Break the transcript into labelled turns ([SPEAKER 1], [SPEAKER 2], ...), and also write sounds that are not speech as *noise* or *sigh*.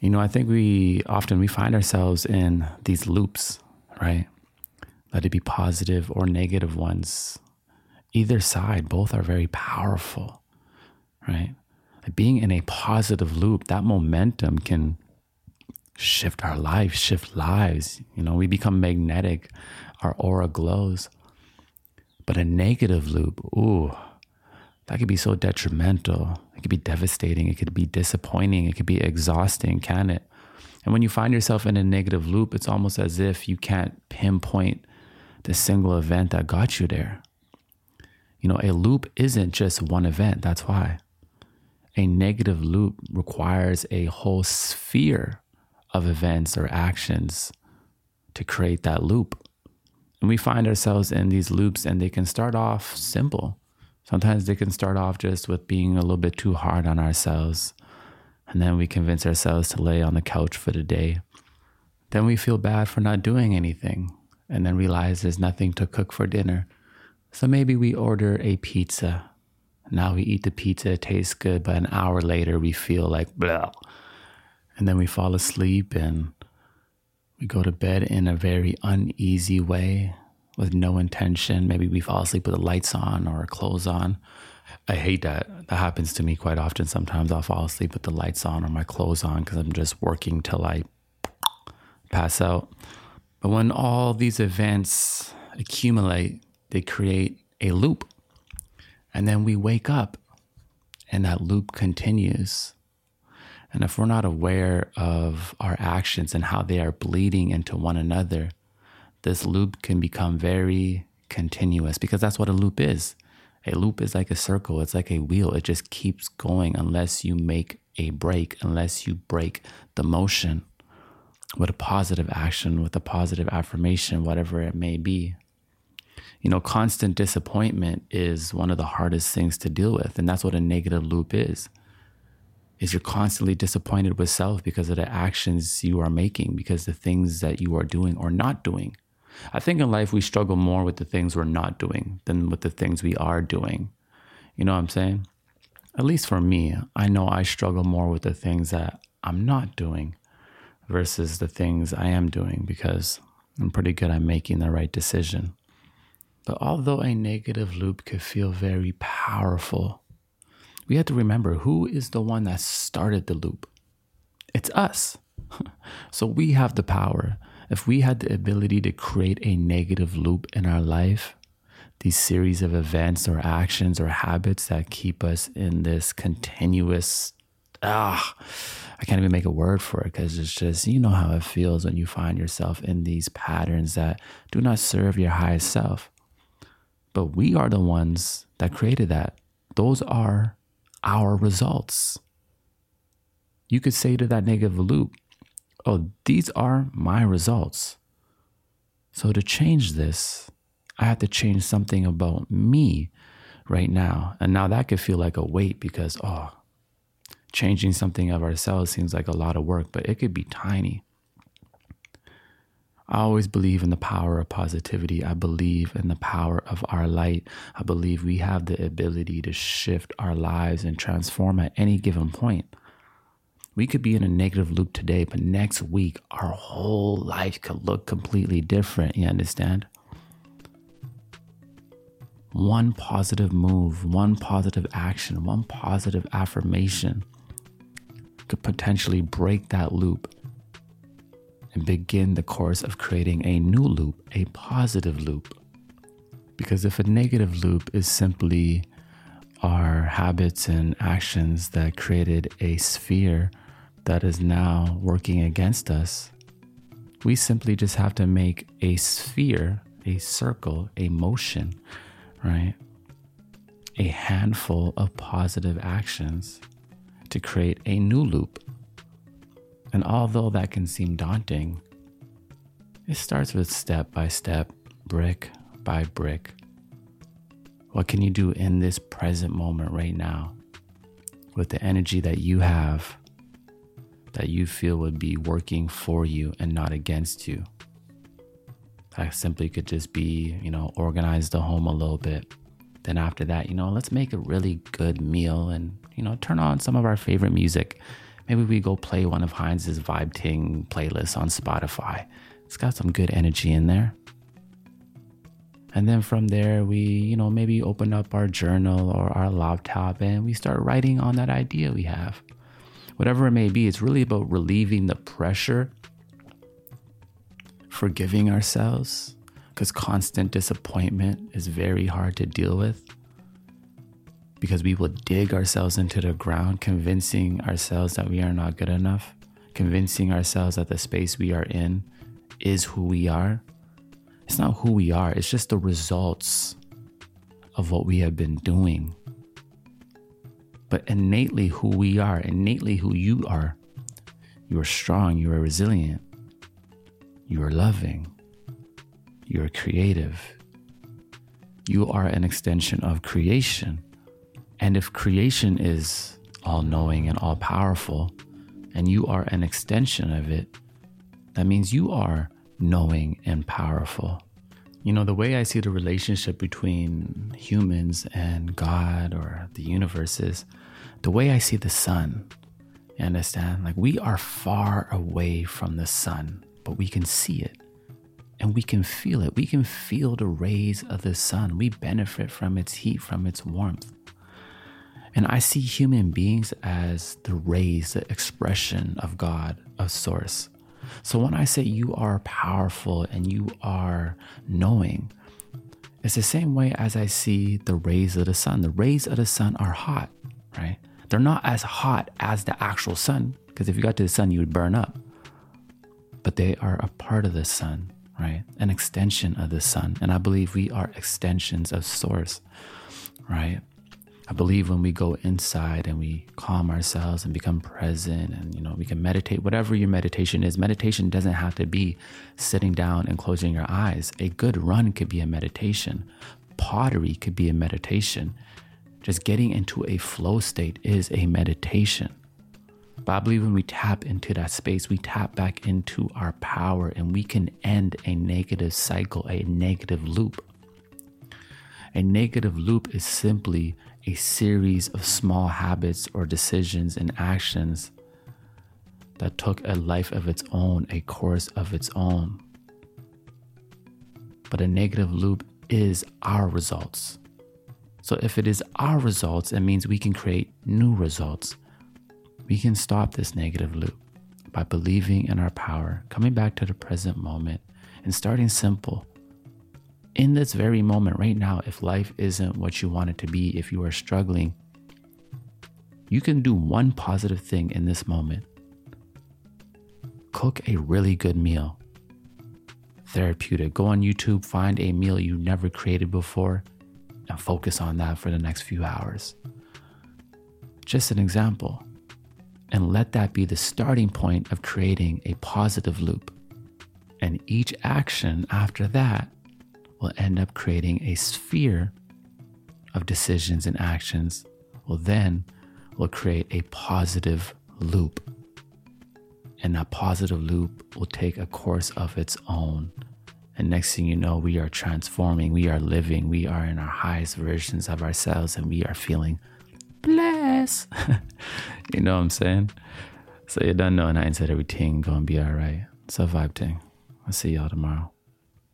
[SPEAKER 1] You know, I think we often we find ourselves in these loops, right? Let it be positive or negative ones. Either side, both are very powerful, right? being in a positive loop, that momentum can shift our lives, shift lives. You know, we become magnetic, our aura glows. But a negative loop, ooh, that could be so detrimental. It could be devastating. It could be disappointing. It could be exhausting, can it? And when you find yourself in a negative loop, it's almost as if you can't pinpoint the single event that got you there. You know, a loop isn't just one event. That's why. A negative loop requires a whole sphere of events or actions to create that loop. And we find ourselves in these loops, and they can start off simple. Sometimes they can start off just with being a little bit too hard on ourselves. And then we convince ourselves to lay on the couch for the day. Then we feel bad for not doing anything and then realize there's nothing to cook for dinner. So maybe we order a pizza. Now we eat the pizza, it tastes good, but an hour later we feel like blah. And then we fall asleep and we go to bed in a very uneasy way with no intention. Maybe we fall asleep with the lights on or clothes on. I hate that. That happens to me quite often. Sometimes I'll fall asleep with the lights on or my clothes on because I'm just working till I pass out. But when all these events accumulate, they create a loop. And then we wake up and that loop continues. And if we're not aware of our actions and how they are bleeding into one another, this loop can become very continuous because that's what a loop is. A loop is like a circle, it's like a wheel. It just keeps going unless you make a break, unless you break the motion with a positive action, with a positive affirmation, whatever it may be. You know, constant disappointment is one of the hardest things to deal with. And that's what a negative loop is. Is you're constantly disappointed with self because of the actions you are making, because the things that you are doing or not doing. I think in life we struggle more with the things we're not doing than with the things we are doing. You know what I'm saying? At least for me, I know I struggle more with the things that I'm not doing versus the things I am doing because I'm pretty good at making the right decision. But although a negative loop could feel very powerful, we have to remember who is the one that started the loop? It's us. *laughs* so we have the power if we had the ability to create a negative loop in our life, these series of events or actions or habits that keep us in this continuous ah I can't even make a word for it because it's just you know how it feels when you find yourself in these patterns that do not serve your highest self. But we are the ones that created that. Those are our results. You could say to that negative loop, oh, these are my results. So to change this, I have to change something about me right now. And now that could feel like a weight because, oh, changing something of ourselves seems like a lot of work, but it could be tiny. I always believe in the power of positivity. I believe in the power of our light. I believe we have the ability to shift our lives and transform at any given point. We could be in a negative loop today, but next week, our whole life could look completely different. You understand? One positive move, one positive action, one positive affirmation could potentially break that loop and begin the course of creating a new loop, a positive loop. Because if a negative loop is simply our habits and actions that created a sphere that is now working against us, we simply just have to make a sphere, a circle, a motion, right? A handful of positive actions to create a new loop. And although that can seem daunting, it starts with step by step, brick by brick. What can you do in this present moment right now with the energy that you have that you feel would be working for you and not against you. I simply could just be, you know, organize the home a little bit. Then after that, you know, let's make a really good meal and, you know, turn on some of our favorite music. maybe we go play one of Heinz's Vibe Ting playlists on Spotify. It's got some good energy in there. And then from there, we, you know, maybe open up our journal or our laptop and we start writing on that idea we have. Whatever it may be, it's really about relieving the pressure, forgiving ourselves, because constant disappointment is very hard to deal with. Because we will dig ourselves into the ground, convincing ourselves that we are not good enough, convincing ourselves that the space we are in is who we are it's not who we are, it's just the results of what we have been doing. But innately, who we are, innately, who you are, you are strong, you are resilient, you are loving, you are creative, you are an extension of creation. And if creation is all knowing and all powerful, and you are an extension of it, that means you are knowing and powerful. You know, the way I see the relationship between humans and God or the universe is the way I see the sun. You understand? Like we are far away from the sun, but we can see it and we can feel it. We can feel the rays of the sun. We benefit from its heat, from its warmth. And I see human beings as the rays, the expression of God, of Source. So when I say you are powerful and you are knowing, it's the same way as I see the rays of the sun. The rays of the sun are hot, right? They're not as hot as the actual sun, because if you got to the sun, you would burn up. But they are a part of the sun, right? An extension of the sun. And I believe we are extensions of source, right? I believe when we go inside and we calm ourselves and become present and you know we can meditate whatever your meditation is meditation doesn't have to be sitting down and closing your eyes. A good run could be a meditation. Pottery could be a meditation. Just getting into a flow state is a meditation. But I believe when we tap into that space, we tap back into our power and we can end a negative cycle, a negative loop. A negative loop is simply a series of small habits or decisions and actions that took a life of its own, a course of its own. But a negative loop is our results. So if it is our results, it means we can create new results. We can stop this negative loop by believing in our power, coming back to the present moment, and starting simple in this very moment, right now, if life isn't what you want it to be, if you are struggling, you can do one positive thing in this moment. Cook a really good meal. Therapeutic. Go on YouTube, find a meal you never created before, and focus on that for the next few hours. Just an example. And let that be the starting point of creating a positive loop. And each action after that will end up creating a sphere of decisions and actions, will then will create a positive loop. And that positive loop will take a course of its own. And next thing you know, we are transforming, we are living, we are in our highest versions of ourselves, and we are feeling blessed. *laughs* you know what I'm saying? So you don't know, and I said everything gonna be all right. It's a vibe thing. I'll see y'all tomorrow.